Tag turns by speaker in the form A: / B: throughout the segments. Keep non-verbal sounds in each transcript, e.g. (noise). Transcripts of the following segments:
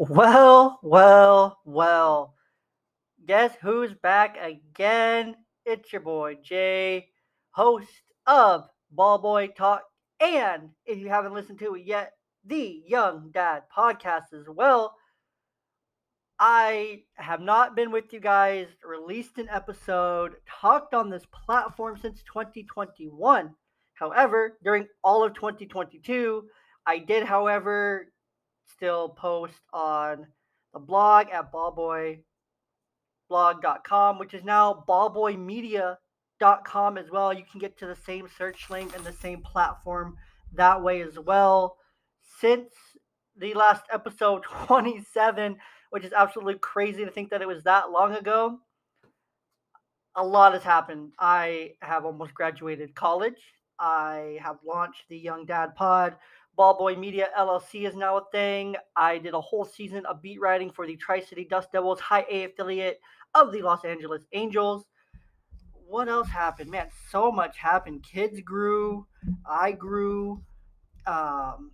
A: Well, well, well. Guess who's back again? It's your boy Jay, host of Ball Boy Talk, and if you haven't listened to it yet, the Young Dad podcast as well. I have not been with you guys, released an episode, talked on this platform since 2021. However, during all of 2022, I did, however, still post on the blog at ballboyblog.com, which is now ballboymedia.com as well. You can get to the same search link and the same platform that way as well. Since the last episode (laughs) 27, which is absolutely crazy to think that it was that long ago, a lot has happened. I have almost graduated college. I have launched the Young Dad Pod Ballboy Media LLC is now a thing. I did a whole season of beat writing for the Tri City Dust Devils, high A affiliate of the Los Angeles Angels. What else happened? Man, so much happened. Kids grew. I grew. Um,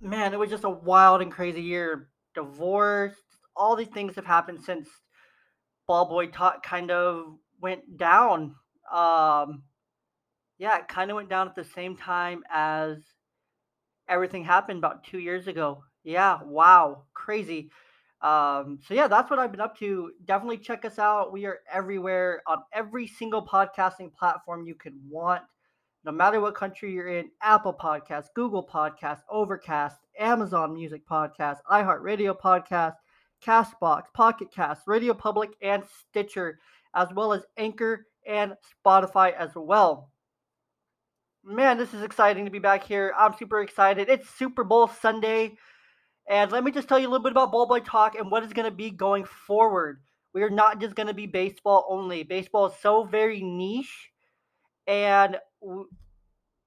A: man, it was just a wild and crazy year. Divorce. All these things have happened since Ballboy Talk kind of went down. Um, yeah, it kind of went down at the same time as everything happened about two years ago. Yeah, wow, crazy. Um, so yeah, that's what I've been up to. Definitely check us out. We are everywhere on every single podcasting platform you could want, no matter what country you're in. Apple Podcast, Google Podcast, Overcast, Amazon Music Podcast, iHeartRadio Podcast, Castbox, Pocket Cast, Radio Public, and Stitcher, as well as Anchor and Spotify as well man, this is exciting to be back here. I'm super excited. It's Super Bowl Sunday. And let me just tell you a little bit about Ball Boy Talk and what is going to be going forward. We are not just going to be baseball only. Baseball is so very niche. And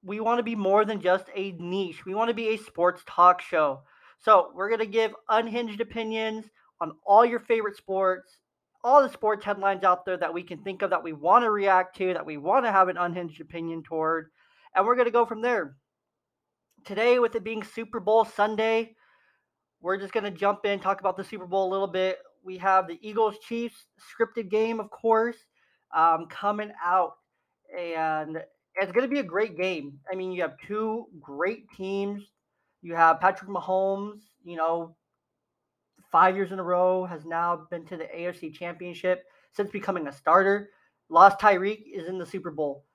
A: we want to be more than just a niche. We want to be a sports talk show. So we're going to give unhinged opinions on all your favorite sports, all the sports headlines out there that we can think of that we want to react to, that we want to have an unhinged opinion toward and we're going to go from there. Today, with it being Super Bowl Sunday, we're just going to jump in, talk about the Super Bowl a little bit. We have the Eagles Chiefs scripted game, of course, um, coming out, and it's going to be a great game. I mean, you have two great teams. You have Patrick Mahomes, you know, five years in a row, has now been to the AFC Championship since becoming a starter. Lost Tyreek is in the Super Bowl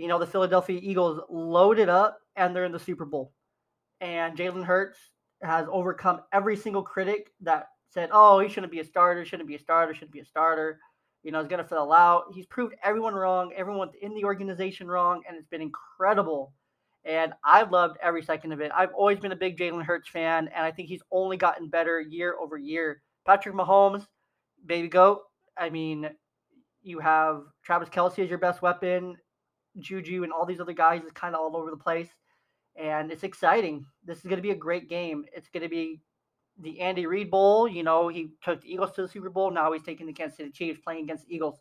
A: you know, the Philadelphia Eagles loaded up and they're in the Super Bowl. And Jalen Hurts has overcome every single critic that said, oh, he shouldn't be a starter, shouldn't be a starter, shouldn't be a starter. You know, he's going to fill out. He's proved everyone wrong, everyone in the organization wrong, and it's been incredible. And I've loved every second of it. I've always been a big Jalen Hurts fan, and I think he's only gotten better year over year. Patrick Mahomes, baby goat. I mean, you have Travis Kelce as your best weapon. Juju and all these other guys is kind of all over the place. And it's exciting. This is going to be a great game. It's going to be the Andy Reid Bowl. You know, he took the Eagles to the Super Bowl. Now he's taking the Kansas City Chiefs playing against Eagles.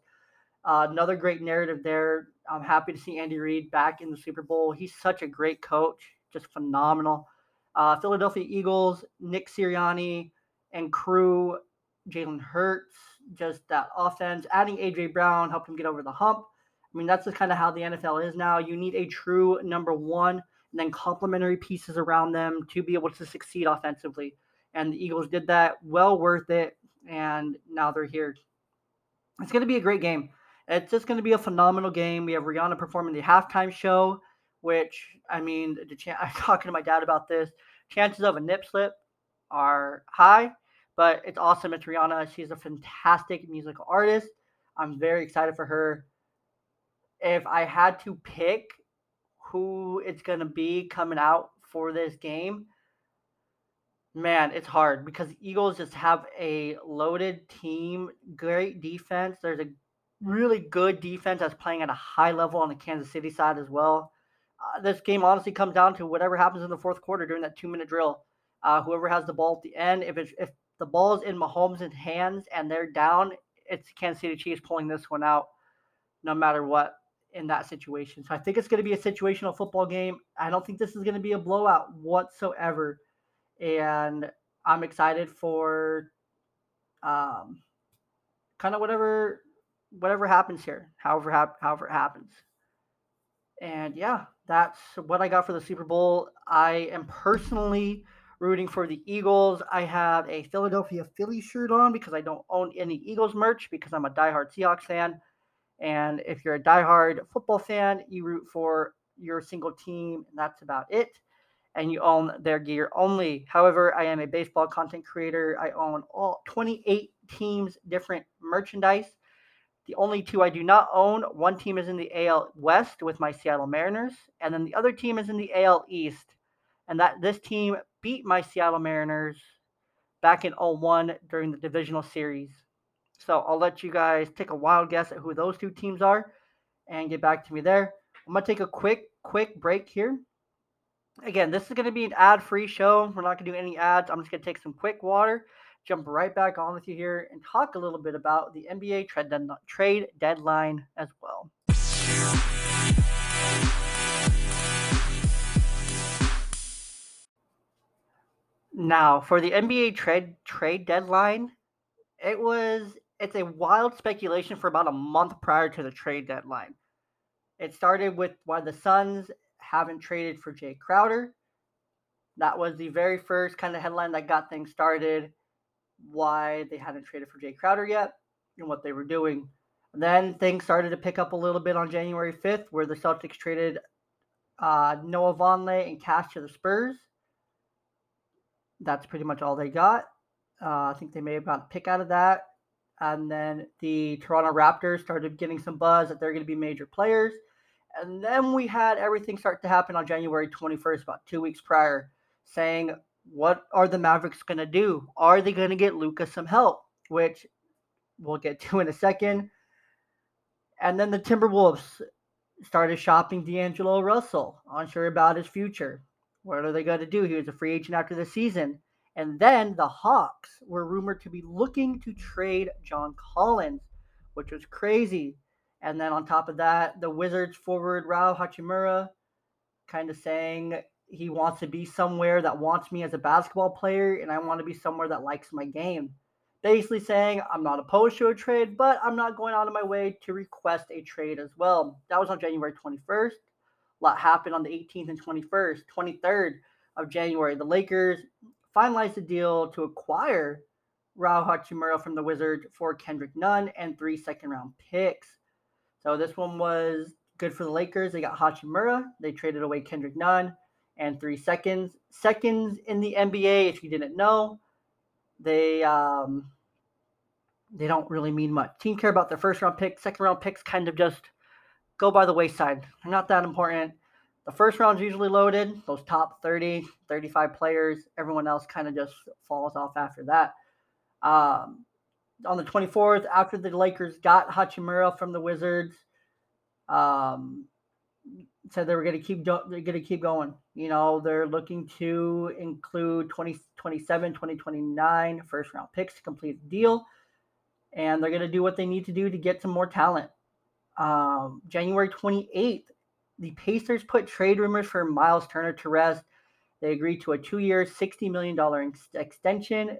A: Uh, another great narrative there. I'm happy to see Andy Reid back in the Super Bowl. He's such a great coach, just phenomenal. Uh, Philadelphia Eagles, Nick Sirianni and crew, Jalen Hurts, just that offense. Adding AJ Brown helped him get over the hump. I mean, that's just kind of how the NFL is now. You need a true number one and then complementary pieces around them to be able to succeed offensively. And the Eagles did that. Well worth it. And now they're here. It's going to be a great game. It's just going to be a phenomenal game. We have Rihanna performing the halftime show, which, I mean, the ch- (laughs) I'm talking to my dad about this. Chances of a nip slip are high, but it's awesome. It's Rihanna. She's a fantastic musical artist. I'm very excited for her if I had to pick who it's going to be coming out for this game, man, it's hard because Eagles just have a loaded team, great defense. There's a really good defense that's playing at a high level on the Kansas City side as well. Uh, this game honestly comes down to whatever happens in the fourth quarter during that two minute drill. Uh, whoever has the ball at the end, if it's, if the ball is in Mahomes' hands and they're down, it's Kansas City Chiefs pulling this one out, no matter what in that situation. So I think it's going to be a situational football game. I don't think this is going to be a blowout whatsoever. And I'm excited for um, kind of whatever whatever happens here, however hap- however it happens. And yeah, that's what I got for the Super Bowl. I am personally rooting for the Eagles. I have a Philadelphia Phillies shirt on because I don't own any Eagles merch because I'm a diehard Seahawks fan. And if you're a diehard football fan, you root for your single team, and that's about it. And you own their gear only. However, I am a baseball content creator. I own all 28 teams, different merchandise. The only two I do not own, one team is in the AL West with my Seattle Mariners, and then the other team is in the AL East. And that this team beat my Seattle Mariners back in 01 during the divisional series. So I'll let you guys take a wild guess at who those two teams are and get back to me there. I'm going to take a quick, quick break here. Again, this is going to be an ad free show. We're not going to do any ads. I'm just going to take some quick water, jump right back on with you here, and talk a little bit about the NBA trade, trade deadline as well. Now, for the NBA trade trade deadline, it was it's a wild speculation for about a month prior to the trade deadline. It started with why the Suns haven't traded for Jay Crowder. That was the very first kind of headline that got things started. Why they hadn't traded for Jay Crowder yet and what they were doing. Then things started to pick up a little bit on January 5th, where the Celtics traded uh, Noah Vonleh and cash to the Spurs that's pretty much all they got. Uh, I think they may got a pick out of that. And then the Toronto Raptors started getting some buzz that they're going to be major players. And then we had everything start to happen on January 21st, about two weeks prior, saying, what are the Mavericks going to do? Are they going to get Luka some help? Which we'll get to in a second. And then the Timberwolves started shopping D'Angelo Russell, unsure about his future. What are they going to do? He was a free agent after the season. And then the Hawks were rumored to be looking to trade John Collins, which was crazy. And then on top of that, the Wizards forward Rui Hachimura kind of saying he wants to be somewhere that wants me as a basketball player and I want to be somewhere that likes my game. Basically saying I'm not opposed to a trade, but I'm not going out of my way to request a trade as well. That was on January 21st. A lot happened on the 18th and 21st, 23rd of January. The Lakers finalized a deal to acquire Rui Hachimura from the Wizards for Kendrick Nunn and three second round picks. So this one was good for the Lakers. They got Hachimura. They traded away Kendrick Nunn and three seconds. Seconds in the NBA, if you didn't know, they um, they don't really mean much. Team care about their first round picks. Second round picks kind of just go by the wayside. They're not that important. The first round's usually loaded, those top 30, 35 players. Everyone else kind of just falls off after that. Um, on the 24th, after the Lakers got Hachimura from the Wizards, um, said they were going to keep going to keep going. You know, they're looking to include 2027, 2029 first round picks to complete the deal. And they're going to do what they need to do to get some more talent. Um, January 28th, the Pacers put trade rumors for Miles Turner to rest. They agreed to a two year, $60 million ex- extension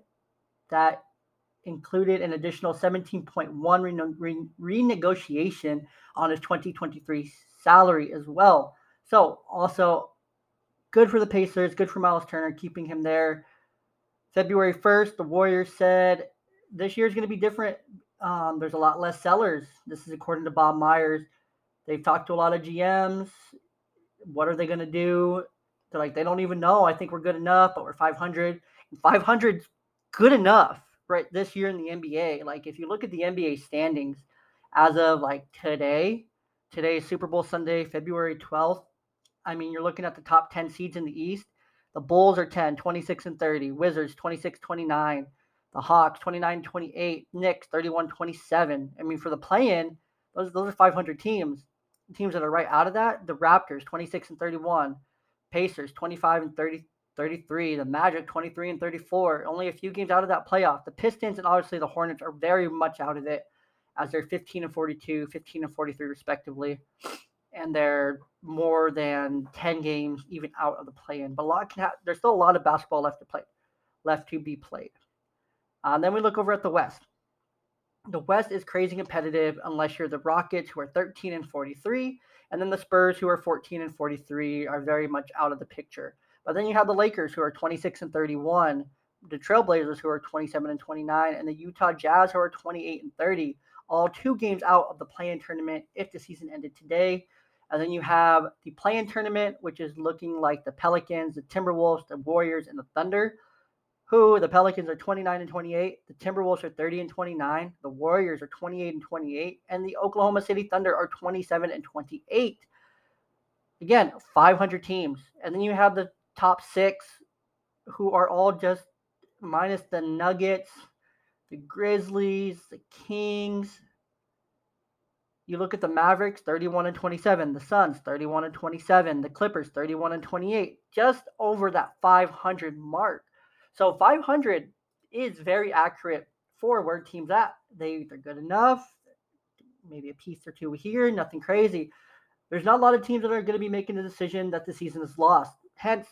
A: that included an additional 17.1 rene- re- renegotiation on his 2023 salary as well. So, also good for the Pacers, good for Miles Turner, keeping him there. February 1st, the Warriors said this year is going to be different um, there's a lot less sellers. This is according to Bob Myers. They've talked to a lot of GMs. What are they going to do? They're like, they don't even know. I think we're good enough, but we're 500. 500 good enough right this year in the NBA. Like if you look at the NBA standings as of like today, today is Super Bowl Sunday, February 12th. I mean, you're looking at the top 10 seeds in the East. The Bulls are 10, 26 and 30. Wizards 26, 29. The Hawks 29 28, Knicks 31 27. I mean, for the play in, those, those are 500 teams. Teams that are right out of that, the Raptors 26 and 31, Pacers 25 and 30, 33, the Magic 23 and 34. Only a few games out of that playoff. The Pistons and obviously the Hornets are very much out of it as they're 15 and 42, 15 and 43 respectively. And they're more than 10 games even out of the play in. But a lot can ha- there's still a lot of basketball left to play left to be played. Uh, then we look over at the West. The West is crazy competitive unless you're the Rockets, who are 13 and 43, and then the Spurs, who are 14 and 43, are very much out of the picture. But then you have the Lakers, who are 26 and 31, the Trailblazers, who are 27 and 29, and the Utah Jazz, who are 28 and 30, all two games out of the play-in tournament if the season ended today. And then you have the play-in tournament, which is looking like the Pelicans, the Timberwolves, the Warriors, and the Thunder. Who the Pelicans are 29 and 28, the Timberwolves are 30 and 29, the Warriors are 28 and 28, and the Oklahoma City Thunder are 27 and 28. Again, 500 teams. And then you have the top six who are all just minus the Nuggets, the Grizzlies, the Kings. You look at the Mavericks, 31 and 27, the Suns, 31 and 27, the Clippers, 31 and 28, just over that 500 mark. So 500 is very accurate for where teams at. They they're good enough, maybe a piece or two here, nothing crazy. There's not a lot of teams that are going to be making the decision that the season is lost. Hence,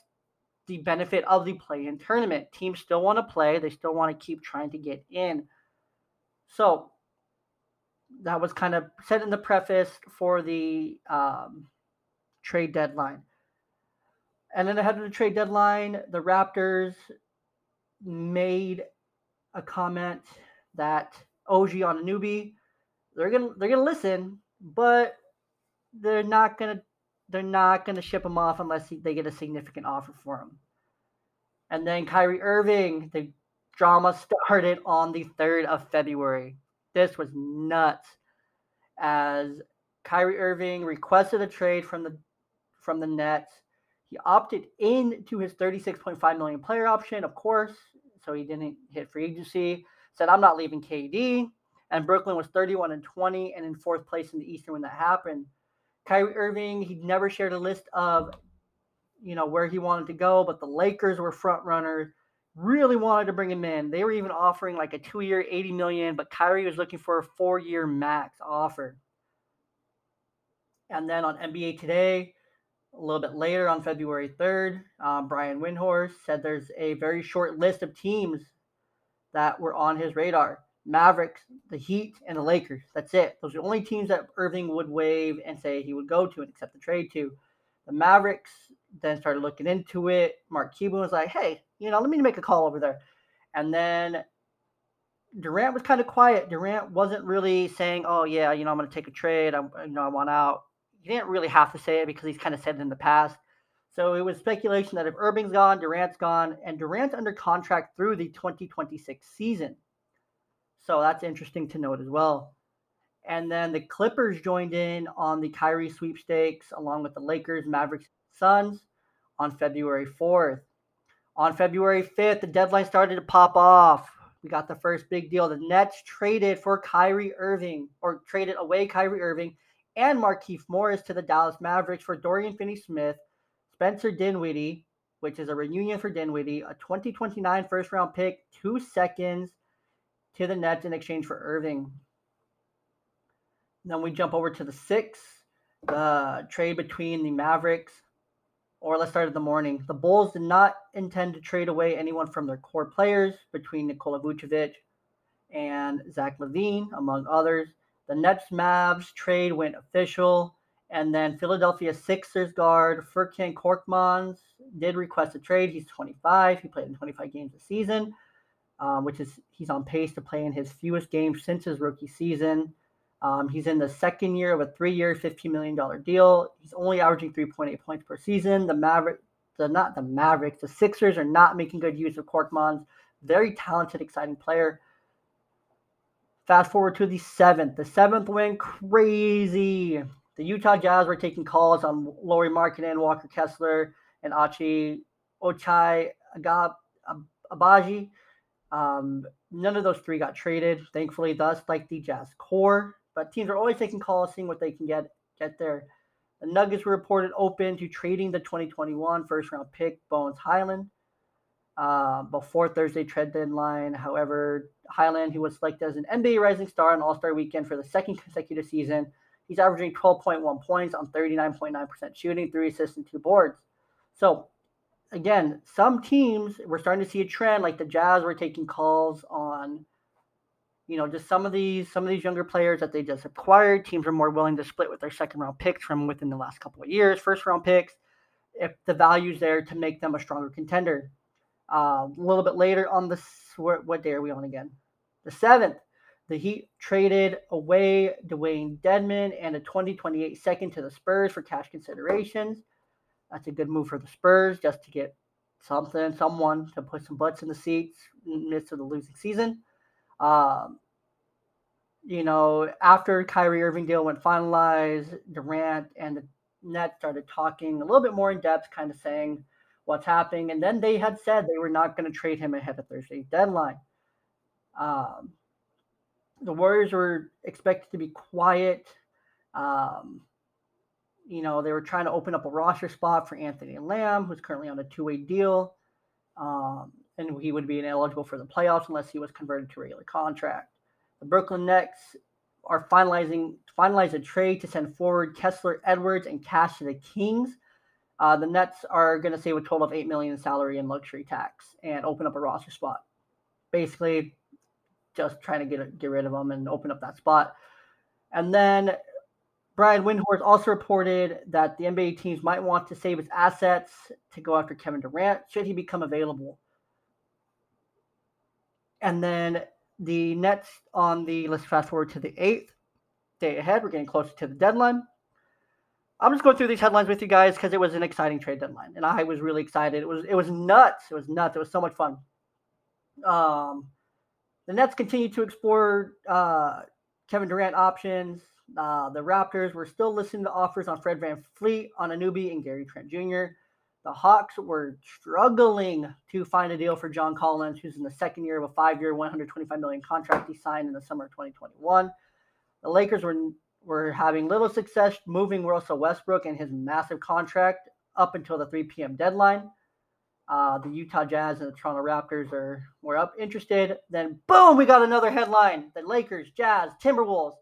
A: the benefit of the play-in tournament. Teams still want to play. They still want to keep trying to get in. So that was kind of said in the preface for the um, trade deadline. And then ahead of the trade deadline, the Raptors made a comment that oh, OG Anunoby, they're gonna they're gonna listen, but they're not gonna they're not gonna ship him off unless they get a significant offer for him. And then Kyrie Irving, the drama started on the 3rd of February. This was nuts. As Kyrie Irving requested a trade from the from the Nets. He opted in to his 36.5 million player option, of course, so he didn't hit free agency. Said, I'm not leaving KD. And Brooklyn was 31 and 20 and in fourth place in the Eastern when that happened. Kyrie Irving, he never shared a list of, you know, where he wanted to go, but the Lakers were front runners really wanted to bring him in. They were even offering like a two year, 80 million, but Kyrie was looking for a four year max offer. And then on NBA Today, a little bit later on February 3rd, um, Brian Windhorst said there's a very short list of teams that were on his radar Mavericks, the Heat, and the Lakers. That's it. Those are the only teams that Irving would waive and say he would go to and accept the trade to. The Mavericks then started looking into it. Mark Cuban was like, hey, you know, let me make a call over there. And then Durant was kind of quiet. Durant wasn't really saying, "Oh yeah, you know, I'm going to take a trade. I, you know, I want out." He didn't really have to say it because he's kind of said it in the past. So it was speculation that if Irving's gone, Durant's gone, and Durant's under contract through the 2026 season. So that's interesting to note as well. And then the Clippers joined in on the Kyrie sweepstakes along with the Lakers, Mavericks, Suns on February 4th. On February 5th, the deadline started to pop off. We got the first big deal. The Nets traded for Kyrie Irving, or traded away Kyrie Irving and Markieff Morris to the Dallas Mavericks for Dorian Finney Smith, Spencer Dinwiddie, which is a reunion for Dinwiddie, a 2029 first round pick, two seconds to the Nets in exchange for Irving. Then we jump over to the six, the trade between the Mavericks or let's start at the morning. The Bulls did not intend to trade away anyone from their core players between Nikola Vucevic and Zach LaVine, among others. The Nets Mavs trade went official. And then Philadelphia Sixers guard Furkan Korkmaz did request a trade. He's 25. He played in 25 games a season, um, which is he's on pace to play in his fewest games since his rookie season. Um, he's in the second year of a three-year, $15 million deal. He's only averaging 3.8 points per season. The Maverick, the not the Mavericks, the Sixers are not making good use of Korkmaz. Very talented, exciting player. Fast forward to the seventh. The seventh went crazy. The Utah Jazz were taking calls on Lauri Markkanen, Walker Kessler, and Achi Ochai Agab, Agbaji. Um, none of those three got traded, thankfully, thus, like the Jazz core. But teams are always taking calls, seeing what they can get get there. The Nuggets were reported open to trading the 2021 first round pick Bones Hyland uh, before Thursday trade deadline. However, Hyland, who was selected as an NBA Rising Star on All Star Weekend for the second consecutive season, he's averaging 12.1 points on 39.9% shooting, three assists, and two boards. So again, some teams we're starting to see a trend like the Jazz were taking calls on you know, just some of these some of these younger players that they just acquired. Teams are more willing to split with their second round picks from within the last couple of years, first round picks, if the value's there to make them a stronger contender. Uh, a little bit later on the what day are we on again? The seventh. The Heat traded away Dewayne Dedmon and a 2028 second to the Spurs for cash considerations. That's a good move for the Spurs just to get something, someone to put some butts in the seats in the midst of the losing season. Um, you know, after Kyrie Irving deal went finalized, Durant and the Nets started talking a little bit more in depth, kind of saying what's happening. And then they had said they were not going to trade him ahead of Thursday's deadline. Um, the Warriors were expected to be quiet. Um, you know, they were trying to open up a roster spot for Anthony Lamb, who's currently on a two way deal. Um, and he would be ineligible for the playoffs unless he was converted to a regular contract. The Brooklyn Nets are finalizing finalize a trade to send forward Kessler Edwards and cash to the Kings. Uh, the Nets are going to save a total of eight million salary and luxury tax and open up a roster spot. Basically, just trying to get get rid of them and open up that spot. And then Brian Windhorst also reported that the NBA teams might want to save its assets to go after Kevin Durant should he become available. And then the Nets on the let's fast forward to the eighth day ahead. We're getting closer to the deadline. I'm just going through these headlines with you guys because it was an exciting trade deadline, and I was really excited. It was it was nuts. It was nuts. It was so much fun. Um, the Nets continue to explore uh, Kevin Durant options. Uh, the Raptors were still listening to offers on Fred VanVleet, on Anunoby, and Gary Trent Jr. The Hawks were struggling to find a deal for John Collins, who's in the second year of a five-year, 125 million contract he signed in the summer of 2021. The Lakers were were having little success moving Russell Westbrook and his massive contract up until the 3 p.m. deadline. Uh, the Utah Jazz and the Toronto Raptors are were up interested. Then boom, we got another headline: the Lakers, Jazz, Timberwolves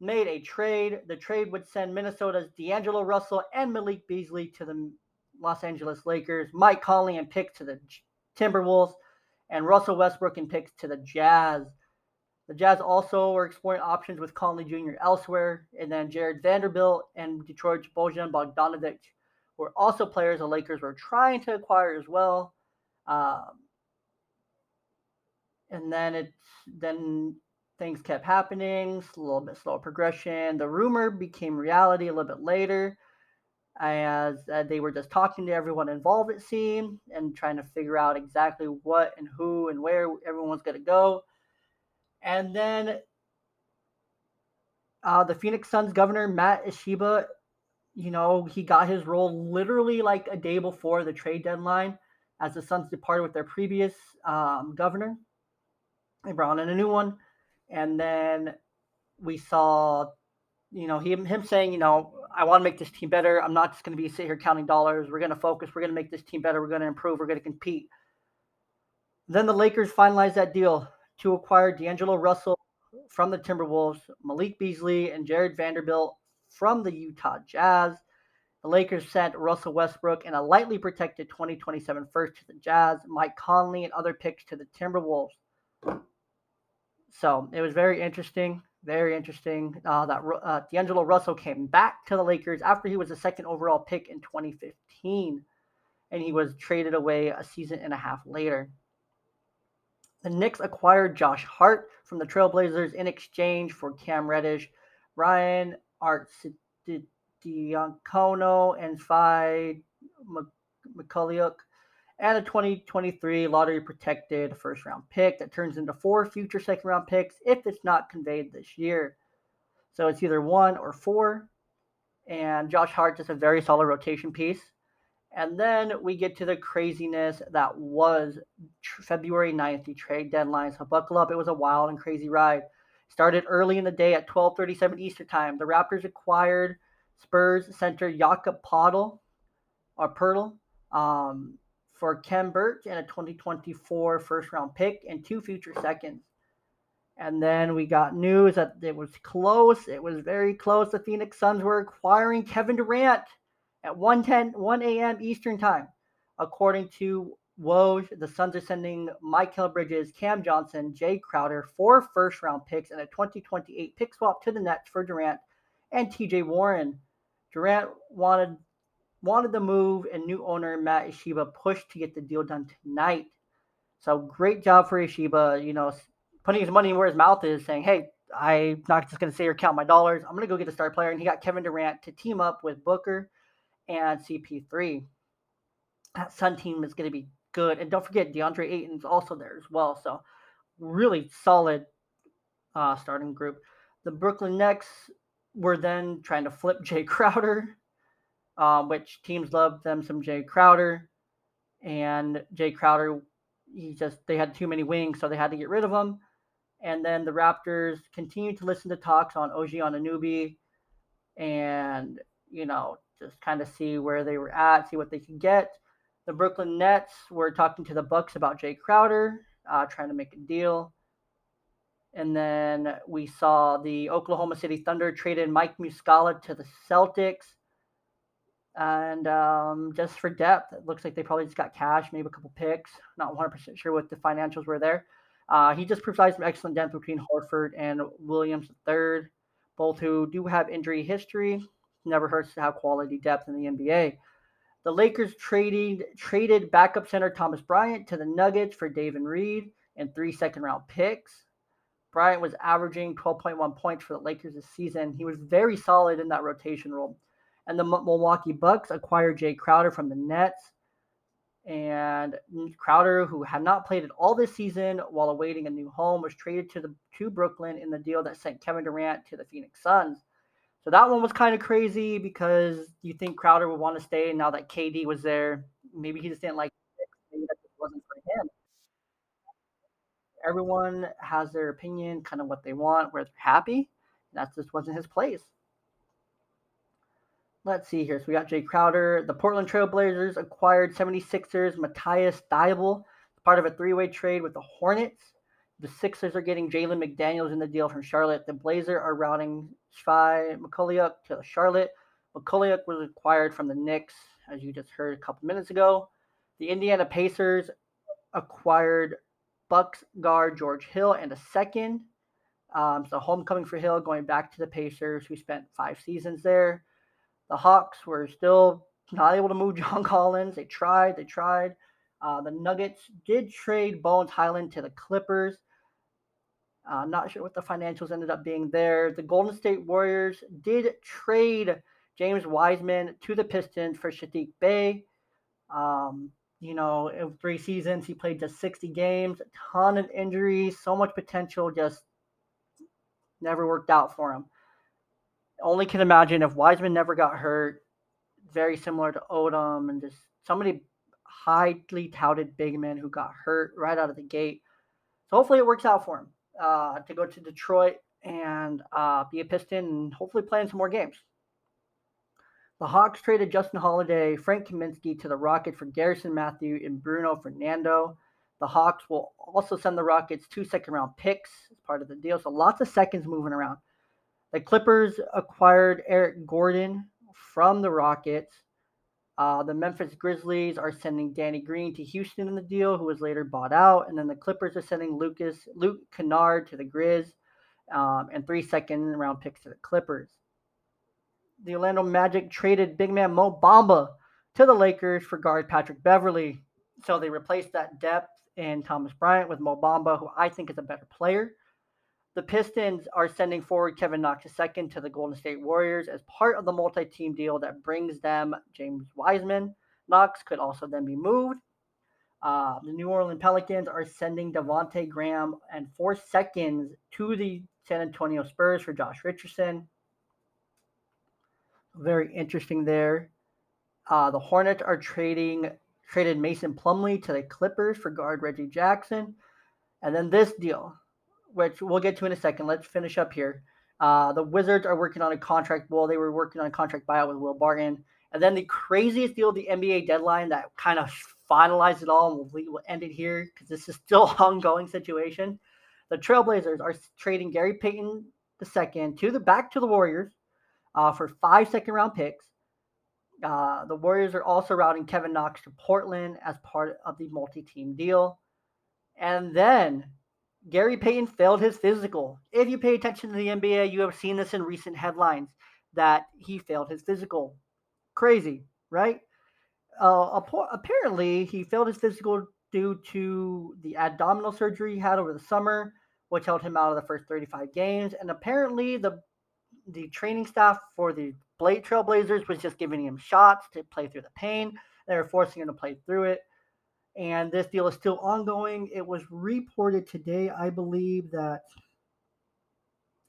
A: made a trade. The trade would send Minnesota's D'Angelo Russell and Malik Beasley to the Los Angeles Lakers, Mike Conley and picks to the Timberwolves, and Russell Westbrook and picks to the Jazz. The Jazz also were exploring options with Conley Jr. elsewhere, and then Jared Vanderbilt and Detroit's Bojan Bogdanovic were also players the Lakers were trying to acquire as well. Um, and then it's then things kept happening, a little bit slow progression. The rumor became reality a little bit later as uh, they were just talking to everyone involved, it seemed, and trying to figure out exactly what and who and where everyone's going to go. And then uh, the Phoenix Suns governor, Matt Ishbia, you know, he got his role literally like a day before the trade deadline as the Suns departed with their previous um, governor. They brought in a new one. And then we saw you know, him him saying, you know, I want to make this team better. I'm not just going to be sitting here counting dollars. We're going to focus. We're going to make this team better. We're going to improve. We're going to compete. Then the Lakers finalized that deal to acquire D'Angelo Russell from the Timberwolves, Malik Beasley, and Jared Vanderbilt from the Utah Jazz. The Lakers sent Russell Westbrook and a lightly protected 2027 first to the Jazz, Mike Conley, and other picks to the Timberwolves. So it was very interesting. Very interesting uh, that uh, D'Angelo Russell came back to the Lakers after he was the second overall pick in 2015, and he was traded away a season and a half later. The Knicks acquired Josh Hart from the Trailblazers in exchange for Cam Reddish, Ryan Arcidiacono, and Svi Mykhailiuk and a 2023 lottery protected first round pick that turns into four future second round picks if it's not conveyed this year. So it's either one or four. And Josh Hart is a very solid rotation piece. And then we get to the craziness that was February 9th, the trade deadline. So buckle up. It was a wild and crazy ride. Started early in the day at 12:37 Eastern Time. The Raptors acquired Spurs center Jakob Poeltl or Pertle. Um, for Khem Birch and a 2024 first round pick and two future seconds. And then we got news that it was close. It was very close. The Phoenix Suns were acquiring Kevin Durant at 1:10 1 a.m. Eastern Time. According to Woj, the Suns are sending Mikal Bridges, Cam Johnson, Jay Crowder, four first round picks, and a 2028 pick swap to the Nets for Durant and TJ Warren. Durant wanted wanted the move, and new owner Matt Ishbia pushed to get the deal done tonight. So great job for Ishbia, you know, putting his money where his mouth is, saying, "Hey, I'm not just going to say or count my dollars. I'm going to go get a star player." And he got Kevin Durant to team up with Booker and CP3. That Sun team is going to be good. And don't forget, DeAndre Ayton's also there as well. So, really solid uh, starting group. The Brooklyn Nets were then trying to flip (laughs) Jay Crowder, um, which teams love them some Jay Crowder. And Jay Crowder, he just, they had too many wings, so they had to get rid of him. And then the Raptors continued to listen to talks on OG on Anunoby and, you know, just kind of see where they were at, see what they could get. The Brooklyn Nets were talking to the Bucks about Jay Crowder, uh, trying to make a deal. And then we saw the Oklahoma City Thunder traded Mike Muscala to the Celtics. And um, just for depth, it looks like they probably just got cash, maybe a couple picks. Not 100% sure what the financials were there. Uh, he just provides some excellent depth between Horford and Williams III, both who do have injury history. Never hurts to have quality depth in the NBA. The Lakers traded traded backup center Thomas Bryant to the Nuggets for Davon Reed and three second round picks. Bryant was averaging 12.1 points for the Lakers this season. He was very solid in that rotation role. And the Milwaukee Bucks acquired Jay Crowder from the Nets. And Crowder, who had not played at all this season while awaiting a new home, was traded to the to Brooklyn in the deal that sent Kevin Durant to the Phoenix Suns. So that one was kind of crazy because you think Crowder would want to stay now that KD was there. Maybe he just didn't like it. Maybe that just wasn't for him. Everyone has their opinion, kind of what they want, where they're happy. That just wasn't his place. Let's see here. So we got Jay Crowder. The Portland Trailblazers acquired 76ers Matisse Thybulle, part of a three-way trade with the Hornets. The Sixers are getting Jalen McDaniels in the deal from Charlotte. The Blazers are routing Svi Mykhailiuk to Charlotte. Mykhailiuk was acquired from the Knicks, as you just heard a couple minutes ago. The Indiana Pacers acquired Bucks guard George Hill and a second. Um, so homecoming for Hill, going back to the Pacers, who spent five seasons there. The Hawks were still not able to move (laughs) John Collins. They tried, they tried. Uh, the Nuggets did trade Bones Hyland to the Clippers. Uh, not sure what the financials ended up being there. The Golden State Warriors did trade James Wiseman to the Pistons for Saddiq Bey. Um, you know, in three seasons, he played just 60 games, a ton of injuries, so much potential, just never worked out for him. Only can imagine if Wiseman never got hurt, very similar to Oden and just somebody highly touted big man who got hurt right out of the gate. So hopefully it works out for him uh, to go to Detroit and uh, be a Piston and hopefully play in some more games. The Hawks traded Justin Holiday, Frank Kaminsky to the Rockets for Garrison Matthew and Bruno Fernando. The Hawks will also send the Rockets two second round picks as part of the deal. So lots of seconds moving around. The Clippers acquired Eric Gordon from the Rockets. Uh, the Memphis Grizzlies are sending Danny Green to Houston in the deal, who was later bought out, and then the Clippers are sending Lucas Luke Kennard to the Grizz, um, and three second round picks to the Clippers. The Orlando Magic traded big man Mo Bamba to the Lakers for guard Patrick Beverley, so they replaced that depth in Thomas Bryant with Mo Bamba, who I think is a better player. The Pistons are sending forward Kevin Knox II to the Golden State Warriors as part of the multi team deal that brings them James Wiseman. Knox could also then be moved. Uh, the New Orleans Pelicans are sending Devonte Graham and four seconds to the San Antonio Spurs for Josh Richardson. Very interesting there. Uh, the Hornets are trading traded Mason Plumlee to the Clippers for guard Reggie Jackson. And then this deal, which we'll get to in a second. Let's finish up here. Uh, the Wizards are working on a contract. Well, they were working on a contract buyout with Will Barton. And then the craziest deal, the NBA deadline that kind of finalized it all, and we'll, we'll end it here because this is still (laughs) ongoing situation. The Trailblazers are trading Gary Payton II to the back to the Warriors uh, for five second round picks. Uh, the Warriors are also routing Kevin Knox to Portland as part of the multi team deal. And then Gary Payton failed his physical. If you pay attention to the NBA, you have seen this in recent headlines that he failed his physical. Crazy, right? Uh, apparently, he failed his physical due to the abdominal surgery he had over the summer, which held him out of the first 35 games. And apparently, the the training staff for the Blade Trailblazers was just giving him shots to play through the pain. They were forcing him to play through it. And this deal is still ongoing. It was reported today, I believe, that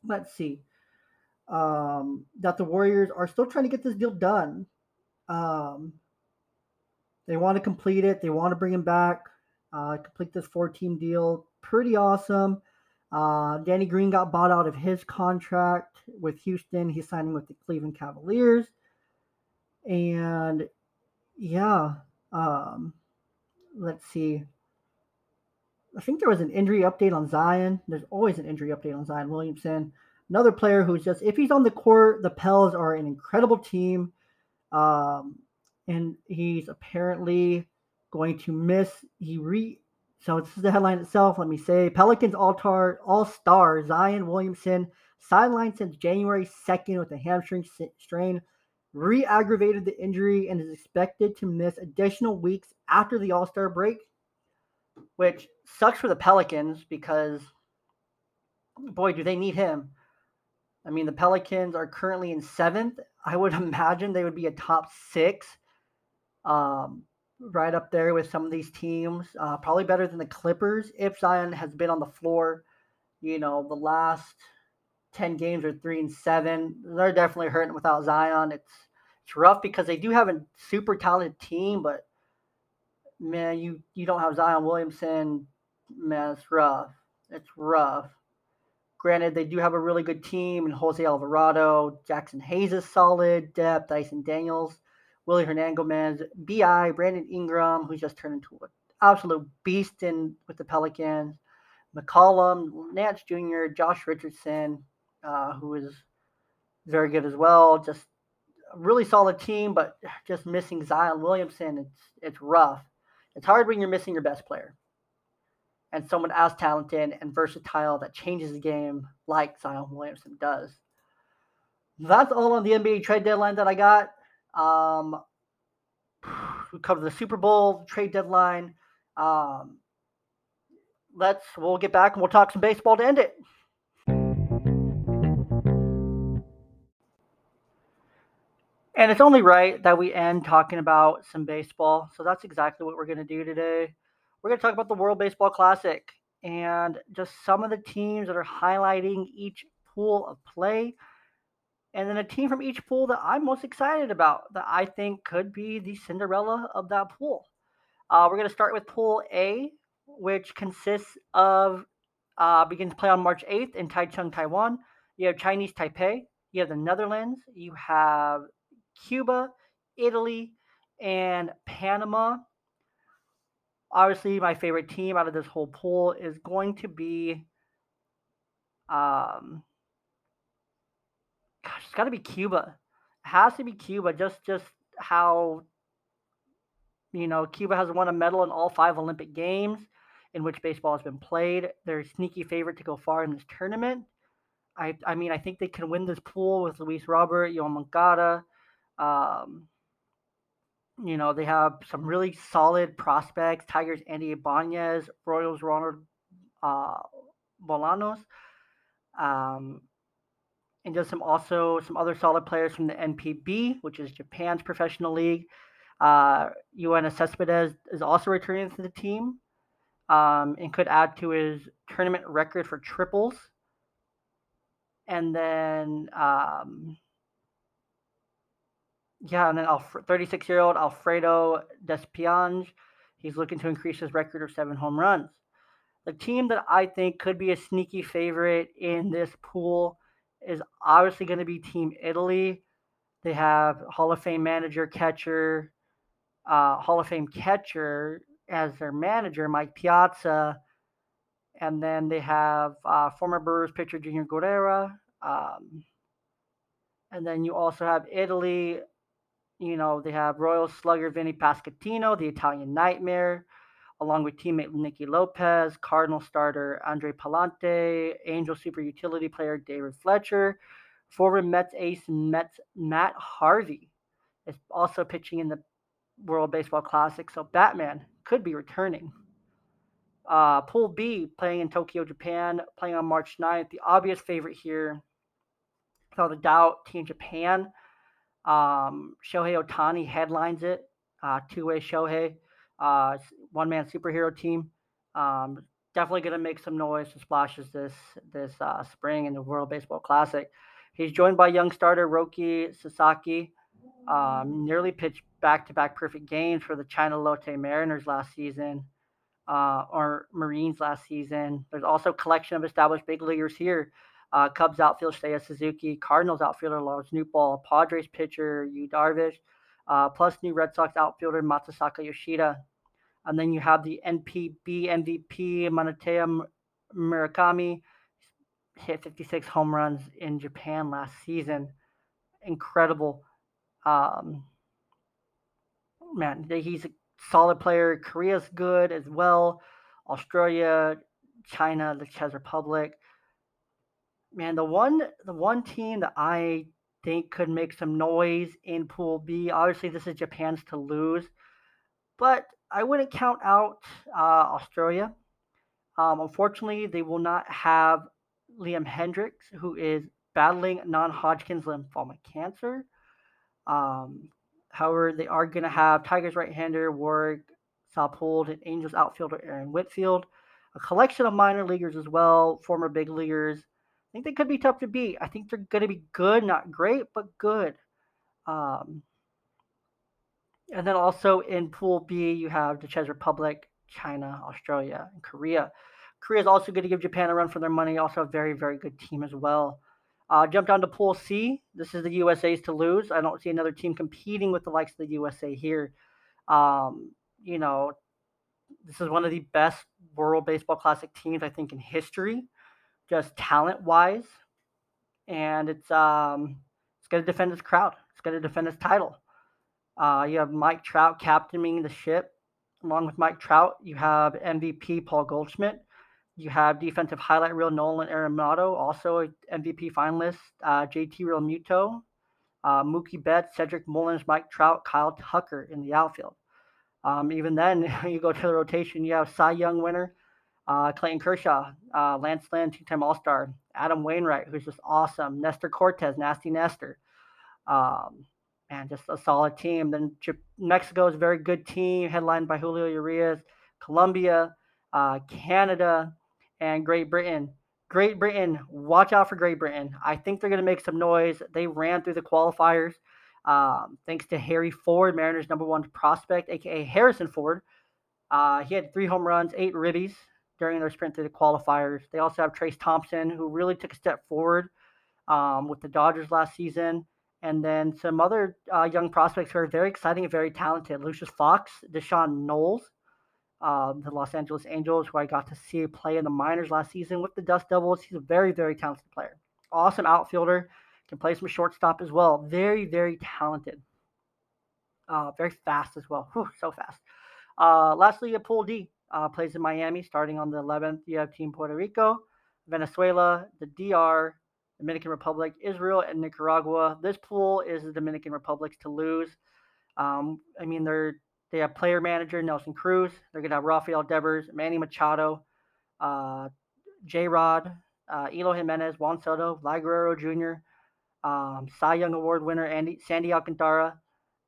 A: let's see, um, that the Warriors are still trying to get this deal done. Um, they want to complete it. They want to bring him back, uh, complete this four-team deal. Pretty awesome. Uh, Danny Green got bought out of his contract with Houston. He's signing with the Cleveland Cavaliers. And yeah, um, let's see. I think there was an injury update on Zion. There's always an injury update on Zion Williamson. Another player who's just, if he's on the court, the Pels are an incredible team. Um, and he's apparently going to miss. He re so this is the headline itself. Let me say Pelicans all-star all-star Zion Williamson sidelined since January 2nd with a hamstring strain, re-aggravated the injury and is expected to miss additional weeks after the All-Star break, which sucks for the Pelicans because boy, do they need him. I mean, the Pelicans are currently in seventh. I would (laughs) imagine they would be a top six. Um, right up there with some of these teams. Uh, probably better than the Clippers if Zion has been on the floor. You know, the last ten games are three and seven. They're definitely hurting without Zion. It's it's rough because they do have a super talented team, but man, you you don't have Zion Williamson. Man, it's rough. It's rough. Granted, they do have a really good team, and Jose Alvarado, Jaxson Hayes is solid, depth, Dyson Daniels Willy Hernangomez, Bi, Brandon Ingram, who's just turned into an absolute beast in with the Pelicans, McCollum, Nance Jr., Josh Richardson, uh, who is very good as well. Just really solid team, but just missing Zion Williamson, it's it's rough. It's hard when you're missing your best player and someone as talented and versatile that changes the game like Zion Williamson does. That's all on the NBA trade deadline that I got. Um, (sighs) we covered the Super Bowl trade deadline. Um, let's we'll get back and we'll talk some baseball to end it. And it's only right that we end talking about some baseball. So that's exactly what we're going to do today. We're going to talk about the World Baseball Classic and just some of the teams that are highlighting each pool of play and then a team from each pool that I'm most excited about that I think could be the Cinderella of that pool. Uh, we're going to start with Pool A, which consists of uh, begins play on March 8th in Taichung, Taiwan. You have Chinese Taipei, you have the Netherlands, you have Cuba, Italy, and Panama. Obviously, my favorite team out of this whole pool is going to be um, gosh, it's got to be Cuba. It has to be Cuba. Just just how you know Cuba has won a medal in all five Olympic games in which baseball has been played. They're sneaky favorite to go far in this tournament. I I mean I think they can win this pool with Luis Robert, Yoan Moncada. Um, you know they have some really solid prospects: Tigers Andy Ibanez, Royals Ronald uh, Bolanos. Um, and just some also some other solid players from the NPB, which is Japan's professional league. Uh, Cespedes is also returning to the team um, and could add to his tournament record for triples. And then, um, yeah, and then 36 year old Alfredo Despaigne, he's looking to increase his record of seven home runs. The team that I think could be a sneaky favorite in this pool is obviously going to be Team Italy. They have Hall of Fame manager, catcher, uh, Hall of Fame catcher as their manager, Mike Piazza. And then they have uh, former Brewers pitcher Junior Guerrera. Um, and then you also have Italy you know, they have Royal Slugger Vinny Pasquantino, the Italian Nightmare, along with teammate Nicky Lopez, Cardinal starter Andre Pallante, Angel super utility player David Fletcher, former Mets ace Mets Matt Harvey is also pitching in the World Baseball Classic, so Batman could be returning. Uh, Pool B playing in Tokyo, Japan, playing on March 9th. The obvious favorite here, without a doubt, Team Japan. Um, Shohei Ohtani headlines it. Uh, two-way Shohei, uh, one-man superhero team. Um, definitely going to make some noise and splashes this this uh, spring in the World Baseball Classic. He's joined by young starter Roki Sasaki. Um, nearly pitched back-to-back perfect games for the Chiba Lotte Mariners last season uh, or Marines last season. There's also a collection of established big leaguers here. Uh, Cubs outfielder Seiya Suzuki, Cardinals outfielder Lars Nootbaar, Padres pitcher Yu Darvish, uh, plus new Red Sox outfielder Masataka Yoshida. And then you have the NPB MVP Munetaka Murakami, hit 56 home runs in Japan last season. Incredible. Um, man, he's a solid player. Korea's good as well. Australia, China, the Czech Republic. Man, the one the one team that I think could make some noise in Pool B. Obviously, this is Japan's to lose, but I wouldn't count out uh, Australia. Um, unfortunately, they will not have Liam Hendriks, who is battling non-Hodgkin's lymphoma cancer. Um, However, they are going to have Tigers right-hander Warwick Saupold and Angels outfielder Aaron Whitefield, a collection of minor leaguers as well, former big leaguers. Think they could be tough to beat. I think they're going to be good, not great, but good. Um, and then also in Pool B, you have the Czech Republic, China, Australia, and Korea. Korea is also going to give Japan a run for their money. Also, a very, very good team as well. Uh, jump down to Pool C. This is the USA's to lose. I don't see another team competing with the likes of the USA here. Um, you know, this is one of the best World Baseball Classic teams I think in history, just talent wise, and it's um, it's going to defend its crowd. It's going to defend its title. Uh, you have Mike Trout captaining the ship. Along with Mike Trout, you have MVP Paul Goldschmidt. You have defensive highlight reel Nolan Arenado, also MVP finalist. Uh, JT Realmuto, uh, Mookie Betts, Cedric Mullins, Mike Trout, Kyle Tucker in the outfield. Um, even then, (laughs) you go to the rotation, you have Cy Young winner, uh, Clayton Kershaw, uh, Lance Lynn, two-time All-Star, Adam Wainwright, who's just awesome, Nestor Cortes, Nasty Nestor, um, and just a solid team. Then Mexico is a very good team, headlined by Julio Urias, Colombia, uh, Canada, and Great Britain. Great Britain, watch out for Great Britain. I think they're going to make some noise. They ran through the qualifiers um, thanks to Harry Ford, Mariners' number one prospect, aka Harrison Ford. Uh, he had three home runs, eight ribbies during their sprint through the qualifiers. They also have Trayce Thompson, who really took a step forward um, with the Dodgers last season. And then some other uh, young prospects who are very exciting and very talented. Lucius Fox, D'Shawn Knowles, um, the Los Angeles Angels, who I got to see play in the minors last season with the Dust Devils. He's a very, very talented player. Awesome outfielder. Can play some shortstop as well. Very, very talented. Uh, very fast as well. Whew, so fast. Uh, lastly, a Pool D uh, plays in Miami starting on the 11th. You have Team Puerto Rico, Venezuela, the DR, Dominican Republic, Israel, and Nicaragua. This pool is the Dominican Republic's to lose. Um, I mean, they're they have player manager Nelson Cruz. They're to have Rafael Devers, Manny Machado, uh, J Rod, uh, Eloy Jimenez, Juan Soto, Vlad Guerrero Jr., um, Cy Young Award winner Andy, Sandy Alcantara,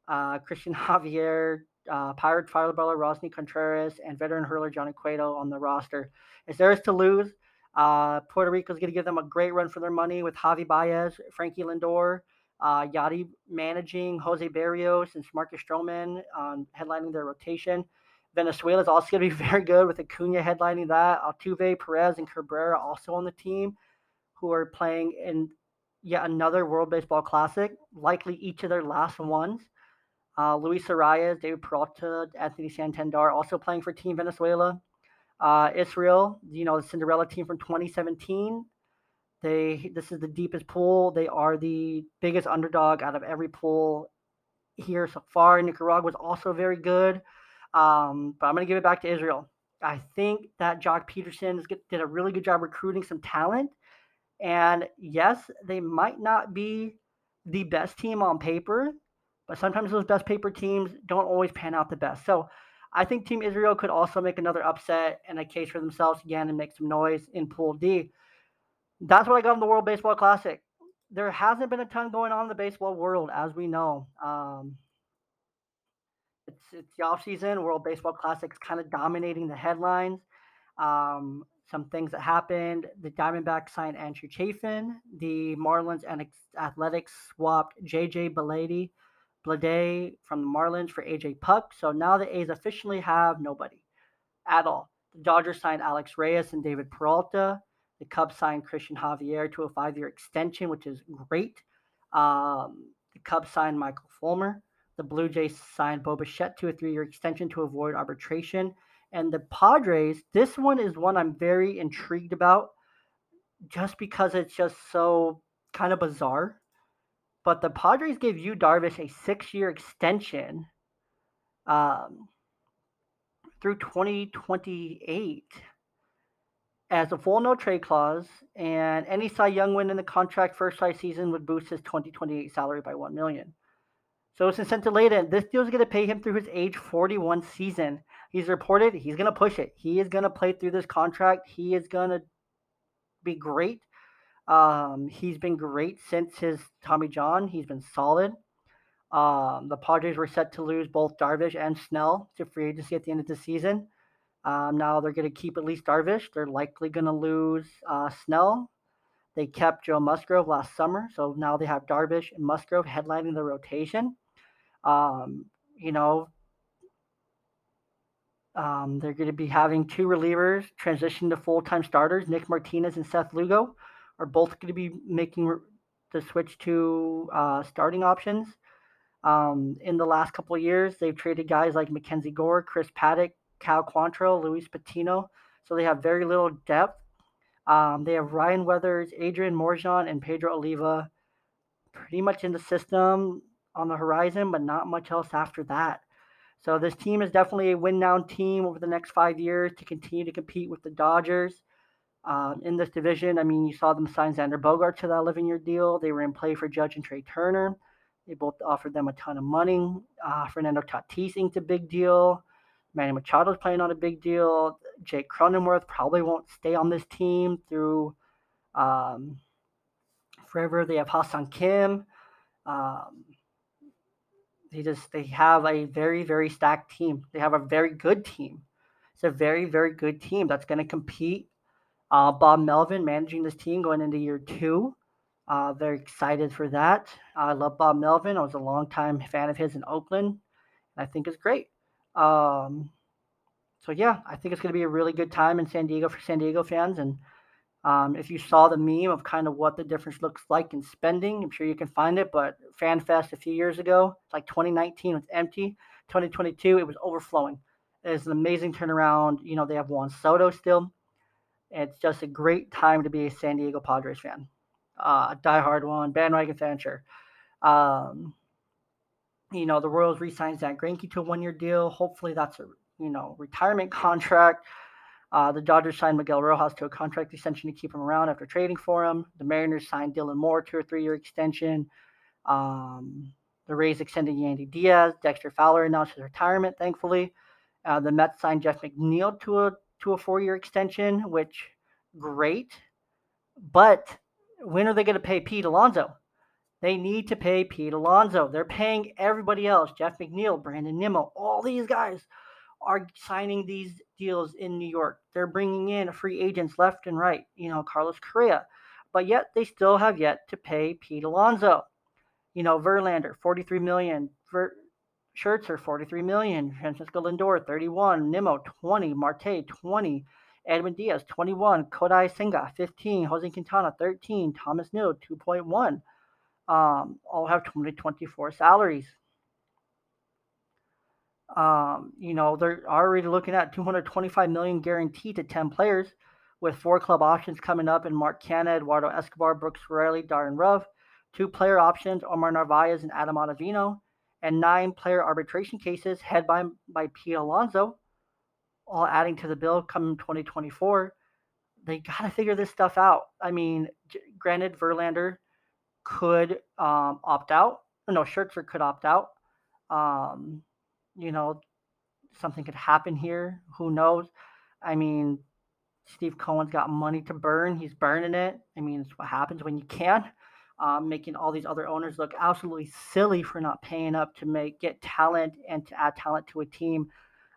A: uh, Cristian (laughs) Javier, uh, Pirate fireballer Roansy Contreras, and veteran hurler Johnny Cueto on the roster. It's theirs to lose. Uh, Puerto Rico is going to give them a great run for their money with Javi Baez, Frankie Lindor, uh, Yadi managing Jose Berrios, and Marcus Stroman um, headlining their rotation. Venezuela is also going to be (laughs) very good with Acuna headlining that. Altuve, Perez, and Cabrera also on the team, who are playing in yet another World Baseball Classic, likely each of their last ones. Uh, Luis Arraez, David Peralta, Anthony Santander also playing for Team Venezuela. Uh, Israel, you know, the Cinderella team from 2017, they this is the deepest pool. They are the biggest underdog out of every pool here so far. Nicaragua was also very good. Um, but I'm going to give it back to Israel. I think that Joc Pederson did a really good job recruiting some talent. And yes, they might not be the best team on paper, but sometimes those best paper teams don't always pan out the best. So I think Team Israel could also make another upset and a case for themselves again and make some noise in Pool D. That's what I got in the World Baseball Classic. There hasn't been a ton going on in the baseball world, as we know. Um, it's it's the off season. World Baseball Classic is kind of dominating the headlines. Um, some things that happened: the Diamondbacks signed Andrew Chafin. The Marlins and Athletics swapped JJ Bleday, Bleday from the Marlins for AJ Puk. So now the A's officially have nobody at all. The Dodgers signed Alex Reyes and David Peralta. The Cubs signed Cristian Javier to a five-year extension, which is great. Um, the Cubs signed Michael Fulmer. The Blue Jays signed Bo Bichette to a three-year extension to avoid arbitration. And the Padres, this one is one I'm very intrigued about just because it's just so kind of bizarre. But the Padres gave Yu Darvish a six-year extension um, through 2028 as a full no trade clause, and any Cy Young win in the contract first five season would boost his 2028 salary by one million. So it's incentive laden. This deal is going to pay him through his age 41 season. He's reported he's going to push it. He is going to play through this contract. He is going to be great. Um, he's been great since his Tommy John. He's been solid. Um, the Padres were set to lose both Darvish and Snell to free agency at the end of the season. Um, now they're going to keep at least Darvish. They're likely going to lose uh, Snell. They kept Joe Musgrove last summer, so now they have Darvish and Musgrove headlining the rotation. Um, you know, um, they're going to be having two relievers transition to full time starters. Nick Martinez and Seth Lugo are both going to be making the switch to uh, starting options. Um, in the last couple of years, they've traded guys like Mackenzie Gore, Chris Paddack, Cal Quantrill, Luis Patino. So they have very little depth. Um, they have Ryan Weathers, Adrian Morejon, and Pedro Avila pretty much in the system on the horizon, but not much else after that. So this team is definitely a win now team over the next five years to continue to compete with the Dodgers um, in this division. I mean, you saw them sign Xander Bogaerts to that 11 year deal. They were in play for Judge and Trea Turner. They both offered them a ton of money. Uh, Fernando Tatis inked a big deal. Manny Machado's playing on a big deal. Jake Cronenworth probably won't stay on this team through um, forever. They have Ha-Seong Kim. Um, they just they have a very very stacked team. They have a very good team. It's a very very good team that's going to compete. Uh, Bob Melvin managing this team going into year two. Uh, very excited for that. I love Bob Melvin. I was a long time fan of his in Oakland. I think it's great. Um, so yeah, I think it's going to be a really good time in San Diego for San Diego fans, and um, if you saw the meme of kind of what the difference looks like in spending, I'm sure you can find it. But FanFest a few years ago, like 2019, was empty. 2022, it was overflowing. It's an amazing turnaround. You know, they have Juan Soto still. It's just a great time to be a San Diego Padres fan. Uh, diehard one, bandwagon fan, sure. Um, you know, the Royals re-signed Zack Greinke to a one-year deal. Hopefully, that's a you know retirement contract. Uh, the Dodgers signed Miguel Rojas to a contract extension to keep him around after trading for him. The Mariners signed Dylan Moore to a three-year extension. Um, the Rays extended Yandy Diaz. Dexter Fowler announced his retirement, thankfully. Uh, the Mets signed Jeff McNeil to a to a four-year extension, which great. But when are they going to pay Pete Alonso? They need to pay Pete Alonso. They're paying everybody else. Jeff McNeil, Brandon Nimmo, all these guys are signing these deals in New York. They're bringing in free agents left and right, you know, Carlos Correa. But yet they still have yet to pay Pete Alonso. You know, Verlander, 43 million. Ver- Scherzer, 43 million. Francisco Lindor, 31. Nimmo, 20. Marte, 20. Edwin Diaz, 21. Kodai Senga, 15. Jose Quintana, 13. Thomas Neal, 2.1. Um, all have 2024 salaries. Um, you know, they're already looking at 225 million guaranteed to 10 players, with four club options coming up in Mark Canha, Eduardo Escobar, Brooks Raley, Darin Ruf, Two player options, Omar Narvaez and Adam Ottavino. And nine player arbitration cases head by, by Pete Alonso, all adding to the bill come 2024. They got to figure this stuff out. I mean, granted, Verlander could um, opt out. No, Scherzer could opt out. Um, you know, something could happen here. Who knows? I mean, Steve Cohen's got money to burn. He's burning it. I mean, it's what happens when you can. Um, making all these other owners look absolutely silly for not paying up to make get talent and to add talent to a team.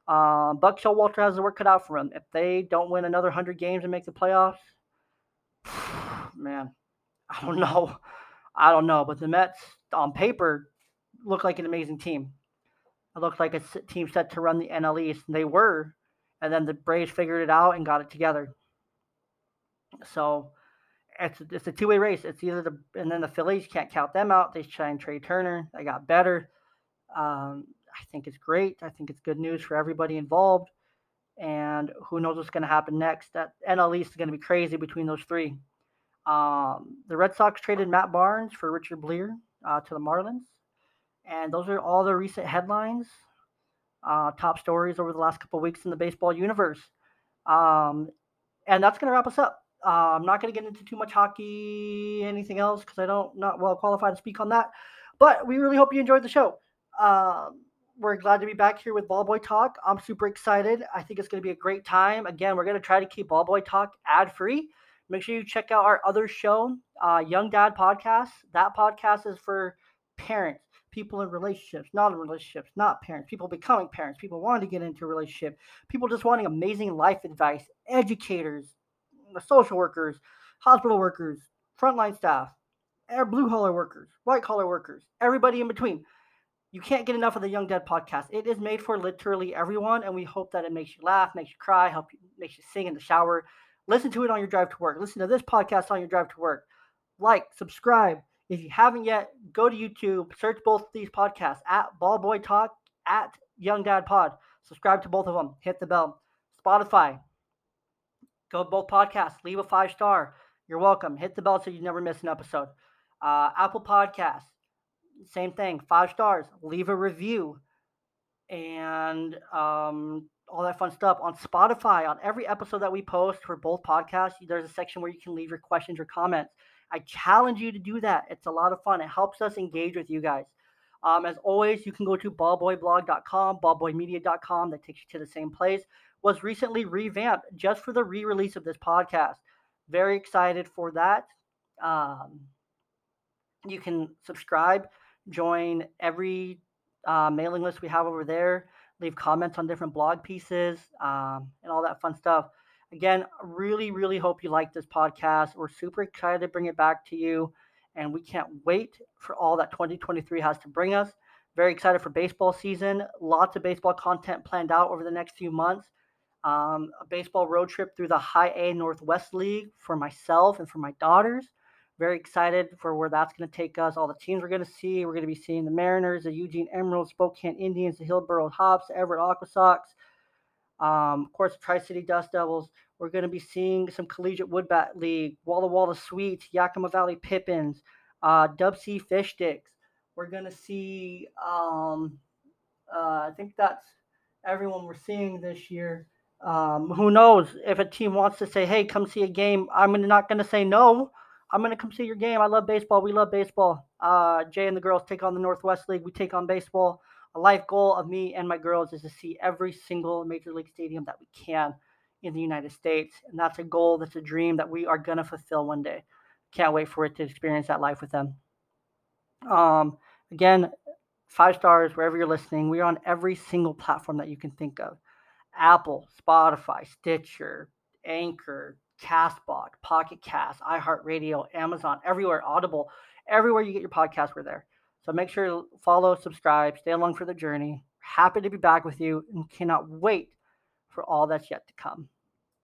A: Um, Buck Showalter has the work cut out for him. If they don't win another hundred games and make the playoffs, (sighs) man, I don't know. I don't know. But the Mets, on paper, look like an amazing team. It looked like a team set to run the NL East, and they were. And then the Braves figured it out and got it together. So it's it's a two way race. It's either the and then the Phillies can't count them out. They and trade Turner. They got better. Um, I think it's great. I think it's good news for everybody involved. And who knows what's going to happen next? That NL East is going to be crazy between those three. Um, the Red Sox traded Matt Barnes for Richard Bleier uh, to the Marlins. And those are all the recent headlines, uh, top stories over the last couple weeks in the baseball universe. Um, and that's going to wrap us up. Uh, I'm not going to get into too much hockey, anything else, because I don't not well qualified to speak on that. But we really hope you enjoyed the show. Um, we're glad to be back here with Ball Boy Talk. I'm super excited. I think it's going to be a great time. Again, we're going to try to keep Ball Boy Talk ad free. Make sure you check out our other show, uh, Young Dad Podcast. That podcast is for parents people in relationships, not in relationships, not parents, people becoming parents, people wanting to get into a relationship, people just wanting amazing life advice, educators, social workers, hospital workers, frontline staff, blue collar workers, white collar workers, everybody in between. You can't get enough of the Young Dad podcast. It is made for literally everyone, and we hope that it makes you laugh, makes you cry, help you, makes you sing in the shower. Listen to it on your drive to work. Listen to this podcast on your drive to work. Like, subscribe, if you haven't yet, go to YouTube, search both these podcasts at Ball Boy Talk, at Young Dad Pod. Subscribe to both of them. Hit the bell. Spotify, go both podcasts. Leave a five star. You're welcome. Hit the bell so you never miss an episode. Uh, Apple Podcasts, same thing. Five stars. Leave a review, and um, all that fun stuff on Spotify. On every episode that we post for both podcasts, there's a section where you can leave your questions or comments. I challenge you to do that. It's a lot of fun. It helps us engage with you guys. Um, as always, you can go to ballboyblog.com, ballboymedia.com. That takes you to the same place. Was recently revamped just for the re-release of this podcast. Very excited for that. Um, you can subscribe, join every uh, mailing list we have over there, leave comments on different blog pieces, um, and all that fun stuff. Again, really, really hope you like this podcast. We're super excited to bring it back to you, and we can't wait for all that 2023 has to bring us. Very excited for baseball season. Lots of baseball content planned out over the next few months. Um, a baseball road trip through the High A Northwest League for myself and for my daughters. Very excited for where that's going to take us. All the teams we're going to see. We're going to be seeing the Mariners, the Eugene Emeralds, Spokane Indians, the Hillsboro Hops, Everett Aqua Sox, um, of course, Tri City Dust Devils. We're going to be seeing some Collegiate Woodbat League, Walla Walla Sweets, Yakima Valley Pippins, uh, Dub C Fish Sticks. We're going to see, um, uh, I think that's everyone we're seeing this year. Um, who knows if a team wants to say, hey, come see a game, I'm not going to say no. I'm going to come see your game. I love baseball. We love baseball. Uh, Jay and the girls take on the Northwest League. We take on baseball a life goal of me and my girls is to see every single major league stadium that we can in the United States. And that's a goal, that's a dream that we are going to fulfill one day. Can't wait for it to experience that life with them. Um, again, five stars wherever you're listening. We're on every single platform that you can think of Apple, Spotify, Stitcher, Anchor, Castbox, Pocket Cast, iHeartRadio, Amazon, everywhere, Audible, everywhere you get your podcast, we're there. So make sure to follow, subscribe, stay along for the journey. Happy to be back with you and cannot wait for all that's yet to come.